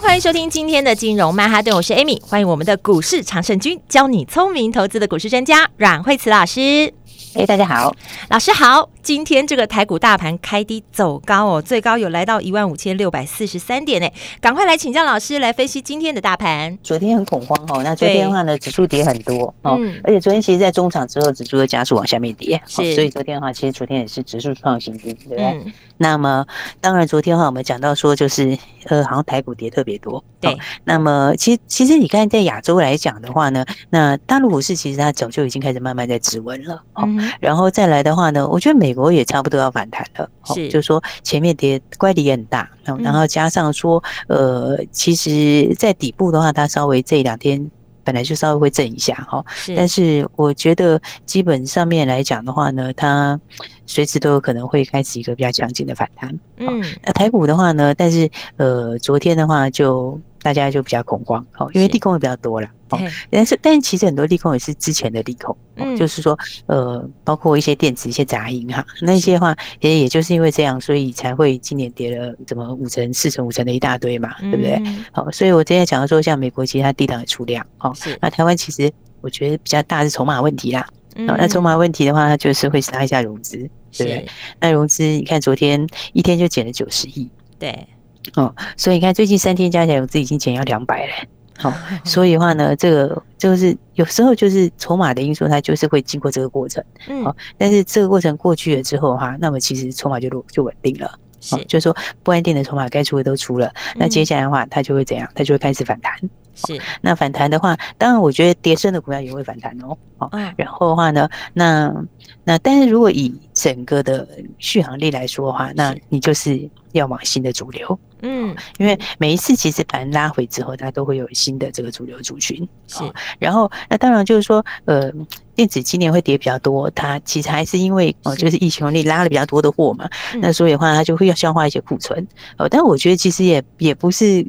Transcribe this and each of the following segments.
欢迎收听今天的金融曼哈顿，我是 Amy，欢迎我们的股市常胜军，教你聪明投资的股市专家阮慧慈老师。哎，大家好，老师好。今天这个台股大盘开低走高哦，最高有来到一万五千六百四十三点呢。赶快来请教老师来分析今天的大盘。昨天很恐慌哦，那昨天的话呢，指数跌很多哦，而且昨天其实，在中场之后，指数又加速往下面跌，是，所以昨天的话，其实昨天也是指数创新低，对不对？嗯。那么，当然昨天的话，我们讲到说，就是呃，好像台股跌特别多，对。那么，其实其实你看，在亚洲来讲的话呢，那大陆股市其实它早就已经开始慢慢在止稳了，哦。然后再来的话呢，我觉得美国也差不多要反弹了，是，就是说前面跌乖离也很大，然后加上说，呃，其实，在底部的话，它稍微这两天本来就稍微会震一下哈，但是我觉得基本上面来讲的话呢，它随时都有可能会开始一个比较强劲的反弹，嗯，那台股的话呢，但是呃，昨天的话就。大家就比较恐慌，哦，因为利空也比较多了，哦，但是但是其实很多利空也是之前的利空，嗯，就是说，呃，包括一些电子、一些杂音哈，那些话也也就是因为这样，所以才会今年跌了怎么五成、四成、五成的一大堆嘛，对不对？好，所以我今天讲到说，像美国其实它低档也出量，哦，那台湾其实我觉得比较大是筹码问题啦，哦，那筹码问题的话，它就是会杀一下融资，对不对？那融资你看昨天一天就减了九十亿，对。哦，所以你看，最近三天加起来，我自己已经减要两百了。好，所以的话呢，这个就是有时候就是筹码的因素，它就是会经过这个过程。嗯，好，但是这个过程过去了之后哈，那么其实筹码就就稳定了。是，就是说不安定的筹码该出的都出了，那接下来的话，它就会怎样？它就会开始反弹。是，那反弹的话，当然我觉得跌深的股票也会反弹哦。好，然后的话呢，那那但是如果以整个的续航力来说的话，那你就是要往新的主流。嗯，因为每一次其实盘拉回之后，它都会有新的这个主流族群。是，然后那当然就是说，呃，电子今年会跌比较多，它其实还是因为哦，就是疫情红利拉了比较多的货嘛。那所以的话，它就会要消化一些库存。哦，但我觉得其实也也不是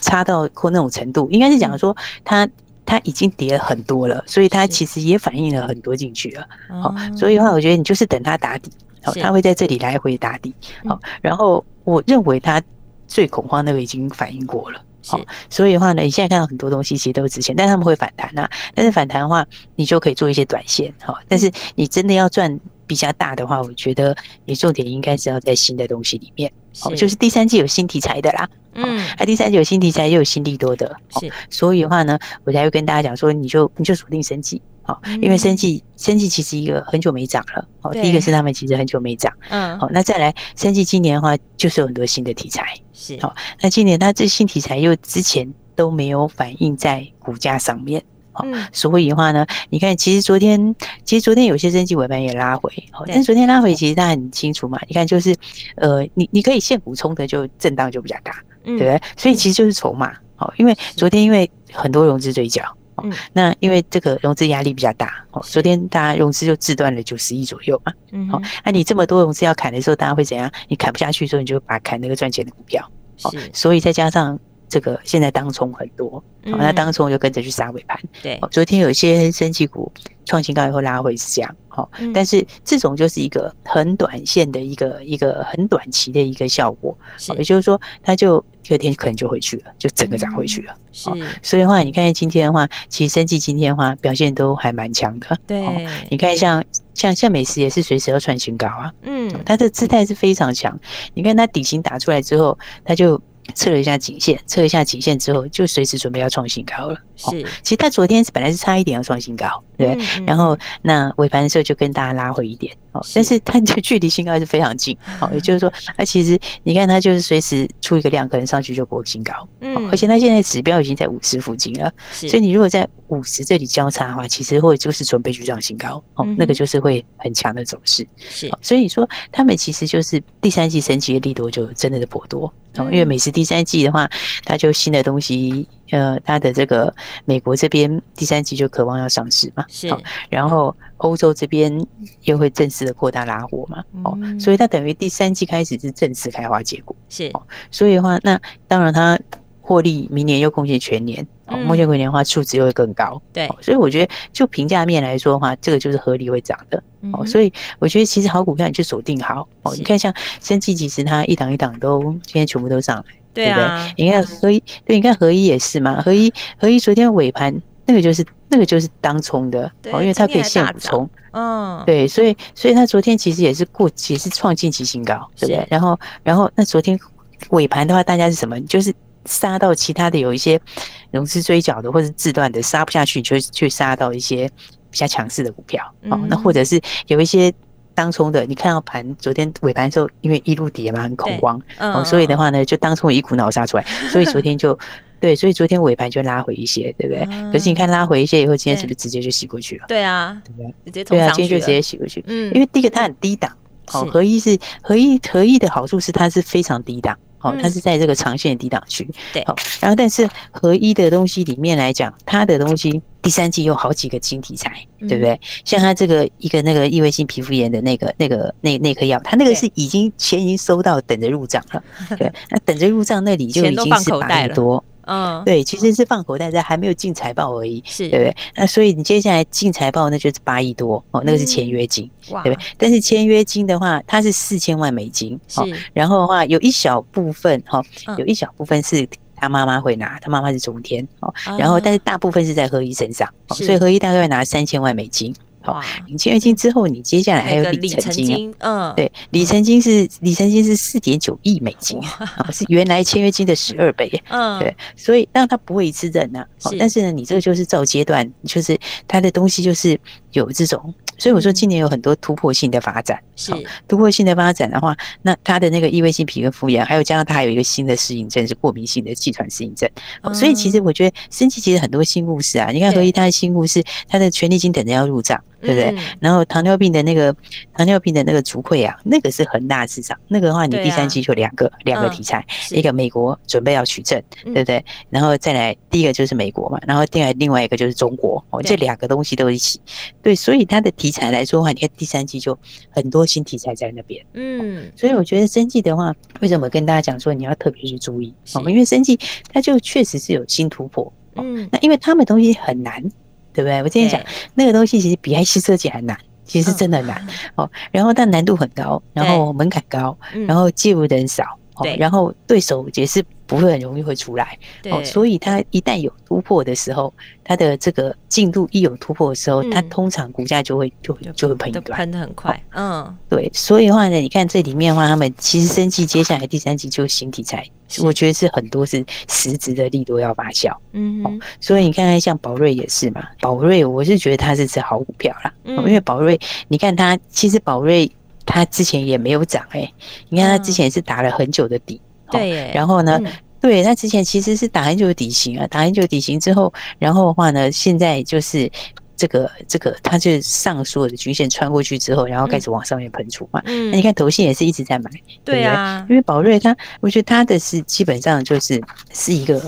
差到过那种程度，应该是讲说它它已经跌了很多了，所以它其实也反映了很多进去了。好，所以的话，我觉得你就是等它打底，好，它会在这里来回打底。好，然后我认为它。最恐慌那个已经反应过了，好，所以的话呢，你现在看到很多东西其实都是值钱，但是他们会反弹啊。但是反弹的话，你就可以做一些短线，好。但是你真的要赚比较大的话，我觉得你重点应该是要在新的东西里面，好，就是第三季有新题材的啦，嗯，啊，第三季有新题材又有新利多的，是。所以的话呢，我才会跟大家讲说，你就你就锁定生计。好，因为生技，生技其实一个很久没涨了。哦，第一个是他们其实很久没涨。嗯。好，那再来，生技今年的话，就是有很多新的题材。是。好，那今年它这新题材又之前都没有反映在股价上面。好，所以的话呢，你看，其实昨天，其实昨天有些生技尾盘也拉回。好，但是昨天拉回其实大家很清楚嘛。你看，就是呃，你你可以现股冲的就震荡就比较大，对不对？所以其实就是筹码。好，因为昨天因为很多融资追缴。嗯，那因为这个融资压力比较大，哦，昨天大家融资就自断了九十亿左右嘛，嗯，好，那你这么多融资要砍的时候，大家会怎样？你砍不下去的时候，你就把砍那个赚钱的股票，哦，所以再加上这个现在当冲很多，好，那当冲就跟着去杀尾盘，对，昨天有些生技股创新高以后拉回是这样。但是这种就是一个很短线的一个一个很短期的一个效果，也就是说，它就第二天可能就回去了，就整个涨回去了。是，所以的话，你看今天的话，其实生技今天的话表现都还蛮强的。对，你看像像像美食也是随时要创新高啊，嗯，它的姿态是非常强。你看它底型打出来之后，它就。测了一下颈线，测一下颈线之后，就随时准备要创新高了。是，其实他昨天本来是差一点要创新高，对。然后那尾盘的时候就跟大家拉回一点，哦，但是它的距离新高还是非常近，好，也就是说，它其实你看它就是随时出一个量，可能上去就过新高，嗯，而且它现在指标已经在五十附近了，所以你如果在五十这里交叉的话，其实会就是准备去创新高哦，那个就是会很强的走势。是，所以说他们其实就是第三季升级的力度就真的是颇多哦，因为美食第三季的话，它就新的东西，呃，它的这个美国这边第三季就渴望要上市嘛，是，然后欧洲这边又会正式的扩大拉货嘛，哦，所以它等于第三季开始是正式开花结果，是，所以的话，那当然它。获利明年又贡献全年，哦，目前回年的话数值又会更高，对，所以我觉得就评价面来说的话，这个就是合理会涨的，哦，所以我觉得其实好股票你就锁定好，哦，你看像生技其实它一档一档都今天全部都上来，对不对？你看合一，对，你看合一也是嘛，合一合一昨天尾盘那个就是那个就是当冲的，哦，因为它可以现股冲，嗯，对，所以所以它昨天其实也是过，也是创近期新高，对不对？然后然后那昨天尾盘的话，大家是什么？就是。杀到其他的有一些融资追缴的或者自断的杀不下去，就去杀到一些比较强势的股票哦。那或者是有一些当冲的，你看到盘昨天尾盘的时候，因为一路跌嘛，很恐慌哦，所以的话呢，就当冲一股脑杀出来，所以昨天就对，所以昨天尾盘就拉回一些，对不对？可是你看拉回一些以后，今天是不是直接就洗过去了？对啊，对不对？直接对啊，今天就直接洗过去。嗯，因为第一个它很低档哦，合一是合一合一的好处是它是非常低档。好，它是在这个长线低档区。对，好，然后但是合一的东西里面来讲，它的东西第三季有好几个新题材，对不对？像它这个一个那个异位性皮肤炎的那个那个那那颗药，它那个是已经钱已经收到，等着入账了。对，那等着入账那里就已经是八亿多。嗯，对，其实是放口袋，在还没有进财报而已，是对不对？那所以你接下来进财报，那就是八亿多哦，那个是签约金，对不对？但是签约金的话，它是四千万美金，是。然后的话，有一小部分哈，有一小部分是他妈妈会拿，他妈妈是中天哦。然后，但是大部分是在何一身上，所以何一大概会拿三千万美金。好，你签约金之后，你接下来还有里程金，嗯，对，里程金是里程金是四点九亿美金，是原来签约金的十二倍，嗯，对，所以让他不会一次认但是呢，你这个就是照阶段，就是他的东西就是有这种。所以我说，今年有很多突破性的发展。是突破性的发展的话，那他的那个异位性皮肤炎，还有加上他还有一个新的适应症是过敏性的气喘适应症。所以其实我觉得，生气其实很多新故事啊。你看合一他的新故事，他的权利金等着要入账，对不对？然后糖尿病的那个糖尿病的那个足溃啊，那个是很大市场。那个的话，你第三季就两个两个题材，一个美国准备要取证，对不对？然后再来第一个就是美国嘛，然后另外另外一个就是中国哦，这两个东西都一起。对，所以它的题。材来说的话，你看第三季就很多新题材在那边，嗯，所以我觉得生技的话，为什么跟大家讲说你要特别去注意？哦，因为生技它就确实是有新突破，嗯，那因为他们东西很难，对不对？我之前讲那个东西其实比 IC 设计还难，其实真的难哦。然后但难度很高，然后门槛高，然后介入的人少，对，然后对手也是。不会很容易会出来，哦，所以它一旦有突破的时候，它的这个进度一有突破的时候，它通常股价就会就就会喷一段，喷得很快，嗯，对，所以的话呢，你看这里面的话，他们其实生计接下来第三季就新题材，我觉得是很多是实质的力度要发酵，嗯，所以你看看像宝瑞也是嘛，宝瑞我是觉得它是只好股票啦，因为宝瑞你看它其实宝瑞它之前也没有涨哎，你看它之前是打了很久的底。对，然后呢？嗯、对，他之前其实是打很久的底型啊，打很久底型之后，然后的话呢，现在就是这个这个，它就上所有的均线穿过去之后，然后开始往上面喷出嘛。嗯，那你看投信也是一直在买，对啊，对因为宝瑞它，我觉得它的是基本上就是是一个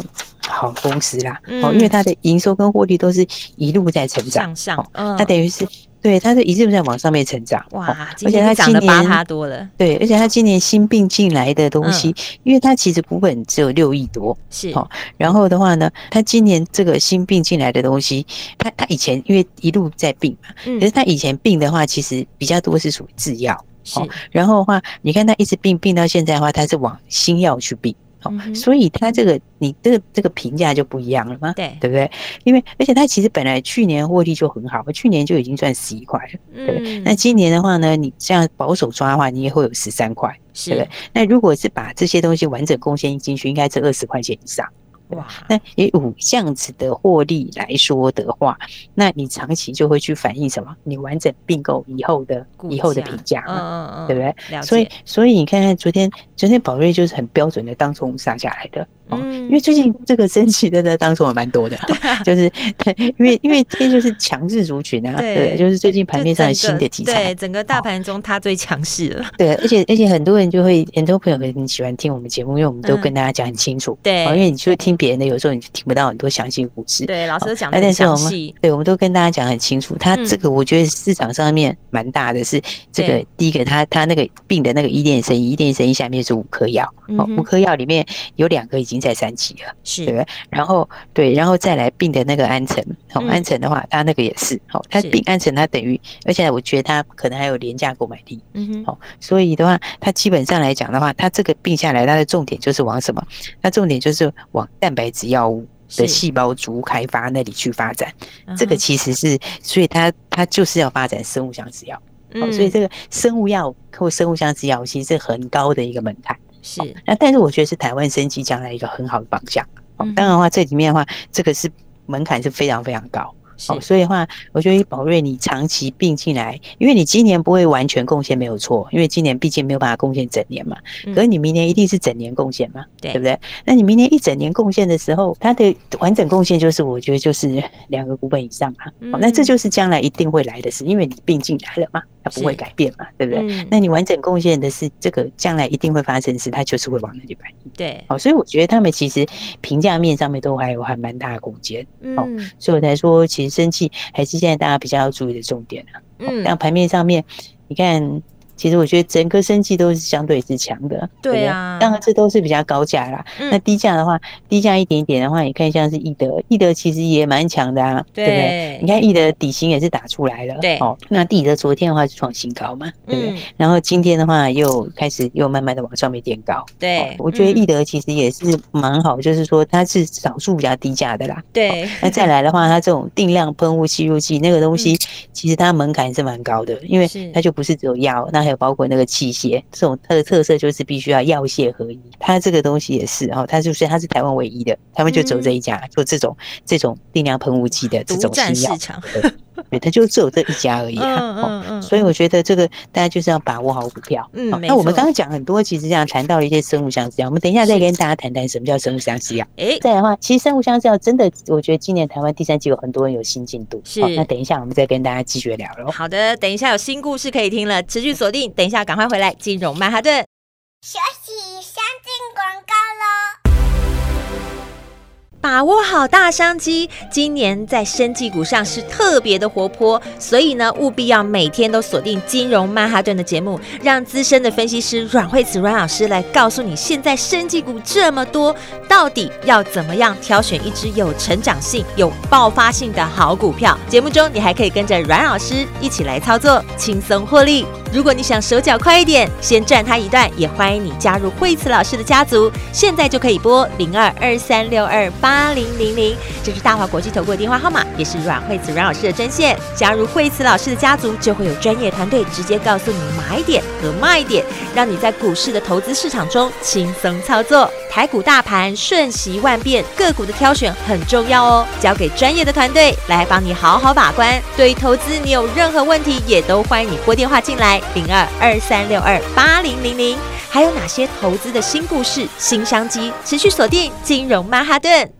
好公司啦。嗯、哦，因为它的营收跟获利都是一路在成长，向上，嗯，它等于是。对，他是一直在往上面成长，哇！而且他今年八趴多了，对，而且他今年新并进来的东西，因为他其实股本只有六亿多，是哦。然后的话呢，他今年这个新并进来的东西，他他以前因为一路在并嘛，可是他以前并的话，其实比较多是属于制药，是。然后的话，你看他一直并并到现在的话，他是往新药去并。哦，所以它这个你这个这个评价就不一样了吗？对，对不对？因为而且它其实本来去年获利就很好，去年就已经赚十一块了，对不对？那今年的话呢，你这样保守抓的话，你也会有十三块，对不对？那如果是把这些东西完整贡献进去，应该是二十块钱以上。哇，那以五这样子的获利来说的话，那你长期就会去反映什么？你完整并购以后的以后的评价嘛，嗯嗯对不对？所以所以你看看昨天昨天宝瑞就是很标准的当冲杀下来的。嗯，因为最近这个升旗的呢，当中也蛮多的，就是对，因为因为这就是强势族群啊，对，就是最近盘面上的新的题材，对，整个大盘中它最强势了，对，而且而且很多人就会，很多朋友很喜欢听我们节目，因为我们都跟大家讲很清楚，对，因为你就听别人的，有时候你就听不到很多详细故事，对，老师讲的很详细，对，我们都跟大家讲很清楚，他这个我觉得市场上面蛮大的，是这个第一个，它它那个病的那个伊甸生医，伊甸生医下面是五颗药，哦，五颗药里面有两个已经在三期了。是，对，然后对，然后再来病的那个安诚，哦、嗯，安诚的话，他那个也是，哦，他病安诚，他等于，而且我觉得他可能还有廉价购买力，嗯哼，好，所以的话，他基本上来讲的话，他这个病下来，他的重点就是往什么？那重点就是往蛋白质药物的细胞株开发那里去发展，这个其实是，所以它它就是要发展生物相制药，嗯，所以这个生物药或生物相制药其实是很高的一个门槛。是，那但是我觉得是台湾生机将来一个很好的方向。哦，当然的话，这里面的话，这个是门槛是非常非常高。哦，所以的话，我觉得宝瑞你长期并进来，因为你今年不会完全贡献没有错，因为今年毕竟没有办法贡献整年嘛。可是你明年一定是整年贡献嘛，对不对？那你明年一整年贡献的时候，它的完整贡献就是我觉得就是两个股本以上嘛。哦，那这就是将来一定会来的事，因为你并进来了嘛，它不会改变嘛，对不对？那你完整贡献的是这个将来一定会发生的事，它就是会往那里反映。对，哦，所以我觉得他们其实评价面上面都还有还蛮大的空间。哦，所以我才说其实。生气还是现在大家比较要注意的重点啊。嗯，那盘面上面，你看。其实我觉得整个生技都是相对是强的，对啊，当然这都是比较高价啦。那低价的话，低价一点点的话，你看像是易德，易德其实也蛮强的啊，对不对？你看易德底薪也是打出来了，对哦。那易德昨天的话是创新高嘛，对不对？然后今天的话又开始又慢慢的往上面垫高，对。我觉得易德其实也是蛮好，就是说它是少数比较低价的啦，对。那再来的话，它这种定量喷雾吸入剂那个东西，其实它门槛是蛮高的，因为它就不是只有药，那包括那个器械，这种它的特色就是必须要药械合一。它这个东西也是哦，它就是它是台湾唯一的，他们就走这一家做这种这种定量喷雾剂的这种新药。对，它就只有这一家而已啊。嗯嗯。所以我觉得这个大家就是要把握好股票。嗯，那我们刚刚讲很多，其实这样谈到了一些生物相似药，我们等一下再跟大家谈谈什么叫生物相似药。哎，再来的话，其实生物相似药真的，我觉得今年台湾第三季有很多人有新进度。是。那等一下我们再跟大家继续聊喽。好的，等一下有新故事可以听了，持续锁定。等一下赶快回来，金融曼哈顿。把握好大商机，今年在生技股上是特别的活泼，所以呢，务必要每天都锁定金融曼哈顿的节目，让资深的分析师阮慧慈阮老师来告诉你，现在生技股这么多，到底要怎么样挑选一支有成长性、有爆发性的好股票？节目中你还可以跟着阮老师一起来操作，轻松获利。如果你想手脚快一点，先赚他一段，也欢迎你加入慧慈老师的家族，现在就可以拨零二二三六二八。八零零零，这是大华国际投顾的电话号码，也是阮慧慈阮老师的专线。加入惠慈老师的家族，就会有专业团队直接告诉你买点和卖点，让你在股市的投资市场中轻松操作。台股大盘瞬息万变，个股的挑选很重要哦，交给专业的团队来帮你好好把关。对于投资你有任何问题，也都欢迎你拨电话进来，零二二三六二八零零零。还有哪些投资的新故事、新商机？持续锁定金融曼哈顿。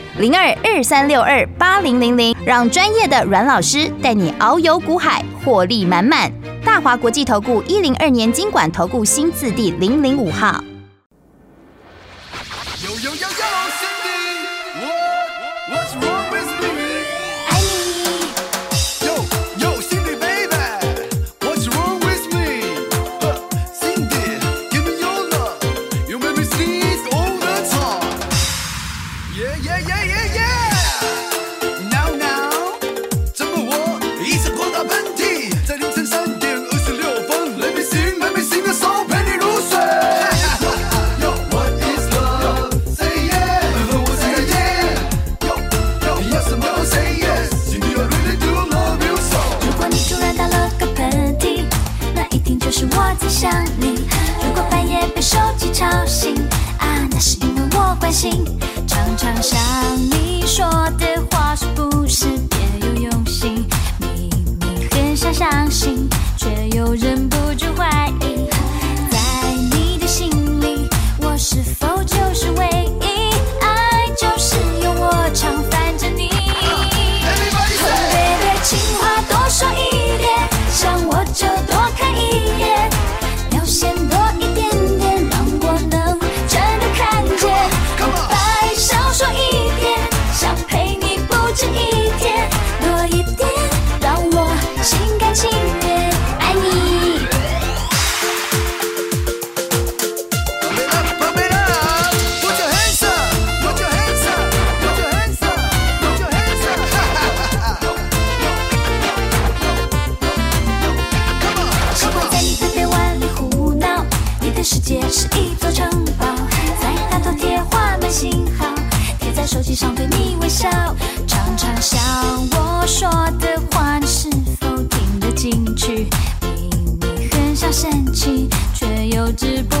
零二二三六二八零零零，让专业的阮老师带你遨游股海，获利满满。大华国际投顾一零二年金管投顾新字第零零五号。却又忍不住怀笑，常常笑我说的话你是否听得进去？明明很想生气，却又止不。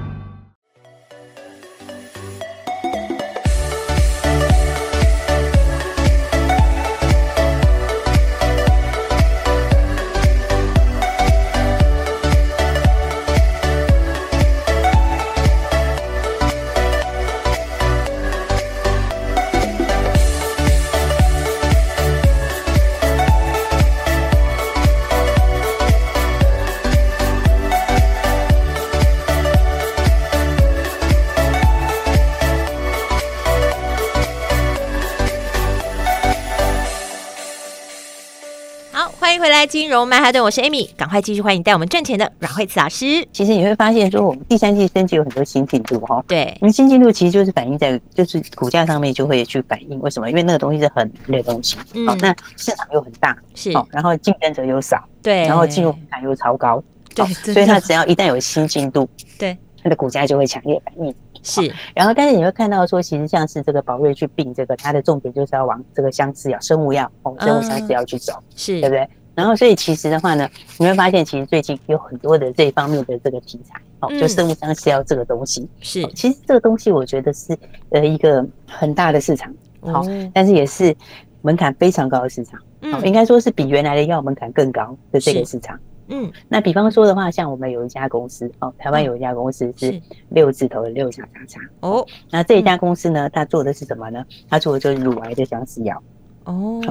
来金融曼哈顿，我是 Amy，赶快继续欢迎带我们赚钱的阮慧慈老师。其实你会发现，说我们第三季升级有很多新进度哈。对，因为新进度其实就是反映在就是股价上面就会去反映。为什么？因为那个东西是很热的东西，嗯，那市场又很大，是，然后竞争者又少，对，然后进入门槛又超高，对，所以它只要一旦有新进度，对，它的股价就会强烈反应。是，然后但是你会看到说，其实像是这个宝瑞去并这个，它的重点就是要往这个相似药、生物药哦，生物相似药去走，是对不对？然后所以其实的话呢，你会发现其实最近有很多的这一方面的这个题材哦，就生物相似药这个东西。是，其实这个东西我觉得是呃一个很大的市场，好，但是也是门槛非常高的市场，嗯，应该说是比原来的药门槛更高的这个市场。嗯，那比方说的话，像我们有一家公司哦，台湾有一家公司是六字头的六叉叉叉哦。那这一家公司呢，它做的是什么呢？它做的就是乳癌的相似药哦。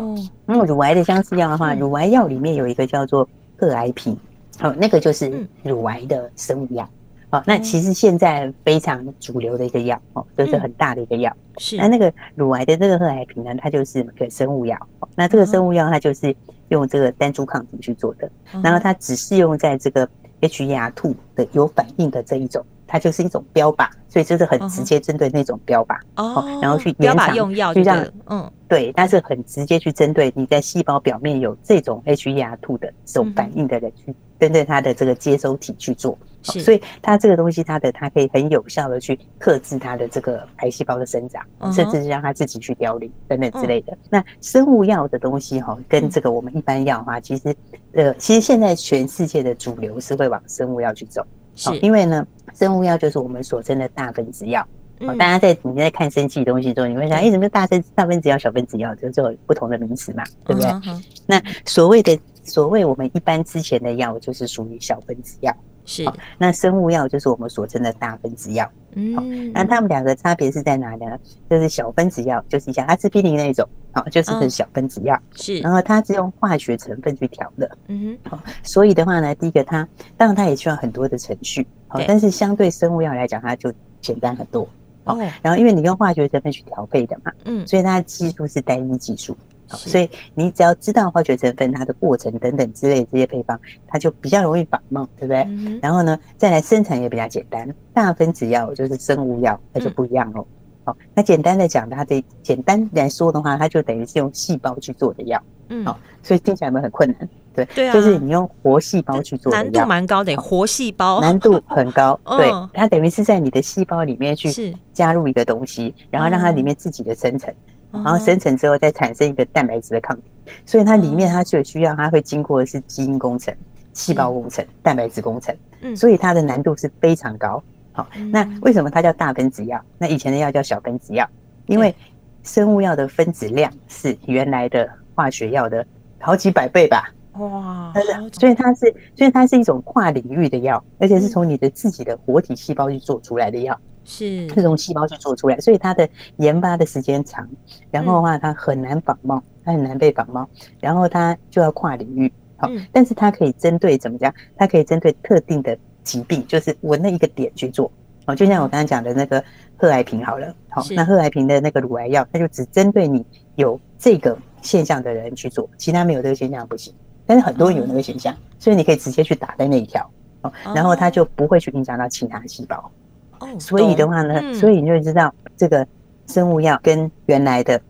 那么乳癌的相似药的话，乳癌药里面有一个叫做贺癌平，哦，那个就是乳癌的生物药。哦，那其实现在非常主流的一个药哦，就是很大的一个药。是。那那个乳癌的这个贺癌平呢，它就是个生物药。哦那这个生物药它就是。用这个单株抗体去做的，然后它只适用在这个 HER2 的有反应的这一种，它就是一种标靶，所以就是很直接针对那种标靶哦，然后去延长用药，就让嗯对，但是很直接去针对你在细胞表面有这种 HER2 的这种反应的人去针对它的这个接收体去做。是，所以它这个东西，它的它可以很有效的去克制它的这个癌细胞的生长，甚至是让它自己去凋零等等之类的。那生物药的东西哈，跟这个我们一般药的话，其实呃，其实现在全世界的主流是会往生物药去走，是因为呢，生物药就是我们所称的大分子药。哦，大家在你在看生技东西中，你会想，哎，什么大分大分子药、小分子药，就就有不同的名词嘛，对不对？那所谓的所谓我们一般之前的药，就是属于小分子药。是，那生物药就是我们所称的大分子药。嗯，那它们两个差别是在哪呢？就是小分子药，就是像阿司匹林那种，好，就是很小分子药。是，然后它是用化学成分去调的。嗯哼，好，所以的话呢，第一个它当然它也需要很多的程序，好，但是相对生物药来讲，它就简单很多。好，然后因为你用化学成分去调配的嘛，嗯，所以它的技术是单一技术。所以你只要知道化学成分它的过程等等之类这些配方，它就比较容易仿冒，对不对？嗯、然后呢，再来生产也比较简单。大分子药就是生物药，那就不一样哦。好、嗯，那简单的讲，它的简单来说的话，它就等于是用细胞去做的药。嗯，好，所以听起来有没有很困难？对，对啊，就是你用活细胞去做难度蛮高的。活细胞。难度很高，对，它等于是在你的细胞里面去加入一个东西，然后让它里面自己的生成。然后生成之后再产生一个蛋白质的抗体，所以它里面它就需要，它会经过的是基因工程、细胞工程、蛋白质工程，所以它的难度是非常高。好，那为什么它叫大分子药？那以前的药叫小分子药，因为生物药的分子量是原来的化学药的好几百倍吧？哇，所以它是，所以它是一种跨领域的药，而且是从你的自己的活体细胞去做出来的药。是。这种细胞去做出来，所以它的研发的时间长，然后的话它很难仿冒，它很难被仿冒，然后它就要跨领域，好，但是它可以针对怎么讲？它可以针对特定的疾病，就是我那一个点去做，哦，就像我刚刚讲的那个贺癌平好了，好，那贺癌平的那个乳癌药，它就只针对你有这个现象的人去做，其他没有这个现象不行，但是很多人有那个现象，所以你可以直接去打在那一条，哦，然后它就不会去影响到其他细胞。所以的话呢，嗯、所以你就知道这个生物药跟原来的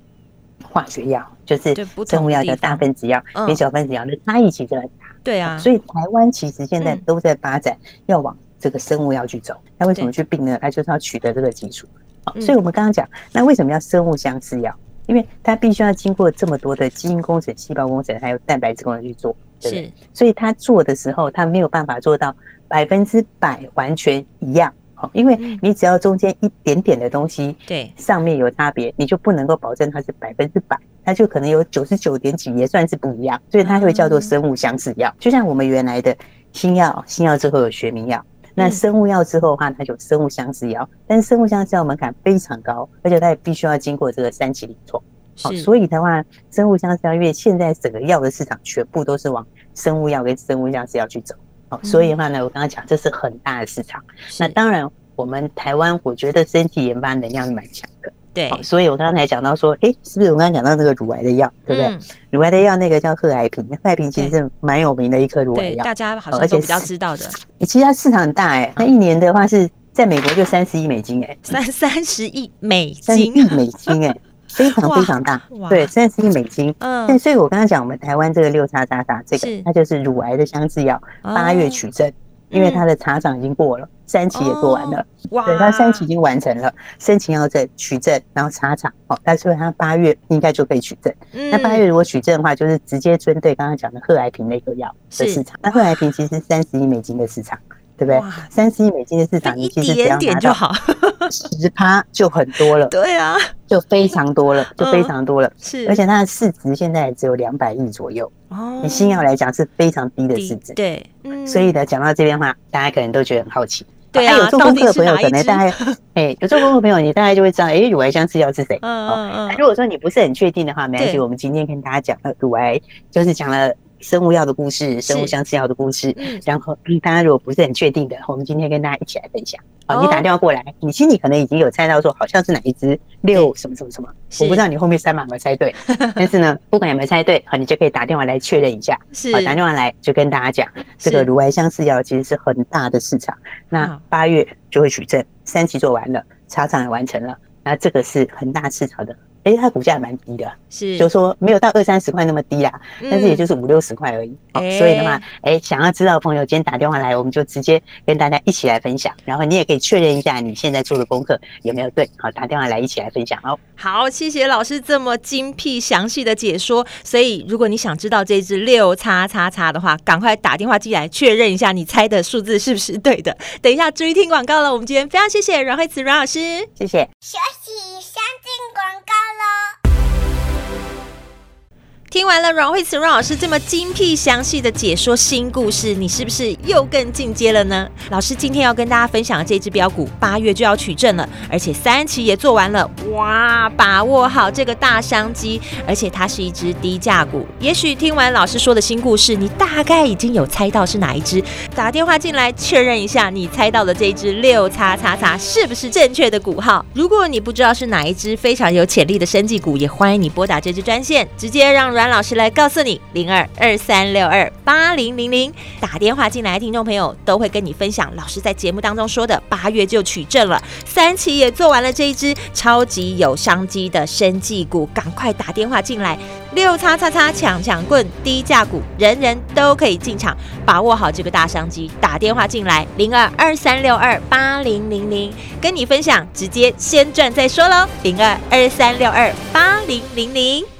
化学药，就是生物药的大分子药跟小分子药的差异其实很大。对啊，所以台湾其实现在都在发展要往这个生物药去走。那为什么去并呢？它就是要取得这个基础。好，所以我们刚刚讲，那为什么要生物相似药？因为它必须要经过这么多的基因工程、细胞工程，还有蛋白质工程去做，对不对？所以它做的时候，它没有办法做到百分之百完全一样。因为你只要中间一点点的东西，对，上面有差别，你就不能够保证它是百分之百，它就可能有九十九点几也算是不一样，所以它会叫做生物相似药。就像我们原来的新药，新药之后有学名药，那生物药之后的话，它就生物相似药。但是生物相似药门槛非常高，而且它也必须要经过这个三期临床。好，所以的话，生物相似药，因为现在整个药的市场全部都是往生物药跟生物相似药去走。好，所以的话呢，我刚刚讲这是很大的市场。那当然，我们台湾我觉得身体研发能量是蛮强的。对，所以我刚才讲到说，哎，是不是我刚才讲到那个乳癌的药，对不对？乳癌的药那个叫贺癌平，贺癌平其实是蛮有名的一颗乳癌药，大家好像都比较知道的。其实它市场很大哎，那一年的话是在美国就三十亿美金哎，三三十亿美金，三十。亿美金哎。非常非常大，对，三十亿美金。嗯，所以我刚刚讲我们台湾这个六叉叉叉这个，它就是乳癌的相制药，八月取证，因为它的查厂已经过了，三期也做完了，哇，对，他三期已经完成了，申请要证取证，然后查厂，哦，但是他八月应该就可以取证。那八月如果取证的话，就是直接针对刚刚讲的贺癌平那个药的市场。那贺癌平其实三十亿美金的市场。对不对？三十亿美金的市场，你其实只要拿到十趴就很多了。对啊，就非常多了，就非常多了。是，而且它的市值现在只有两百亿左右。哦，以新药来讲是非常低的市值。对，所以呢，讲到这边的话，大家可能都觉得很好奇。对啊，有做功课的朋友可能大概，哎，有做功课的朋友，你大概就会知道，哎，乳癌相制药是谁？嗯嗯嗯。如果说你不是很确定的话，没关系，我们今天跟大家讲了乳癌，就是讲了。生物药的故事，生物相似药的故事，然后大家如果不是很确定的，我们今天跟大家一起来分享。好，你打电话过来，你心里可能已经有猜到说好像是哪一支六什么什么什么，我不知道你后面三码有没有猜对，但是呢，不管有没有猜对，好，你就可以打电话来确认一下。是，打电话来就跟大家讲，这个乳癌相似药其实是很大的市场，那八月就会取证，三期做完了，查厂也完成了，那这个是很大市场的。哎，它股价还蛮低的，是，就是说没有到二三十块那么低啦，但是也就是五六十块而已。好，所以的话，哎，想要知道的朋友，今天打电话来，我们就直接跟大家一起来分享，然后你也可以确认一下你现在做的功课有没有对。好，打电话来一起来分享哦。好，谢谢老师这么精辟详细的解说。所以，如果你想知道这支六叉叉叉的话，赶快打电话进来确认一下你猜的数字是不是对的。等一下注意听广告了。我们今天非常谢谢阮慧慈阮老师，谢谢。休息，先进广告喽。听完了阮慧慈阮老师这么精辟详细的解说新故事，你是不是又更进阶了呢？老师今天要跟大家分享的这只标股，八月就要取证了，而且三期也做完了，哇！把握好这个大商机，而且它是一只低价股。也许听完老师说的新故事，你大概已经有猜到是哪一只，打电话进来确认一下，你猜到的这只六叉叉叉是不是正确的股号？如果你不知道是哪一只非常有潜力的生技股，也欢迎你拨打这支专线，直接让阮。阮老师来告诉你，零二二三六二八零零零打电话进来，听众朋友都会跟你分享老师在节目当中说的，八月就取证了，三期也做完了这一支超级有商机的生技股，赶快打电话进来，六叉叉叉抢抢棍，低价股，人人都可以进场，把握好这个大商机，打电话进来，零二二三六二八零零零跟你分享，直接先赚再说喽，零二二三六二八零零零。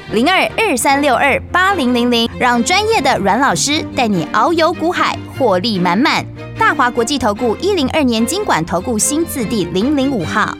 零二二三六二八零零零，让专业的阮老师带你遨游股海，获利满满。大华国际投顾一零二年金管投顾新字第零零五号。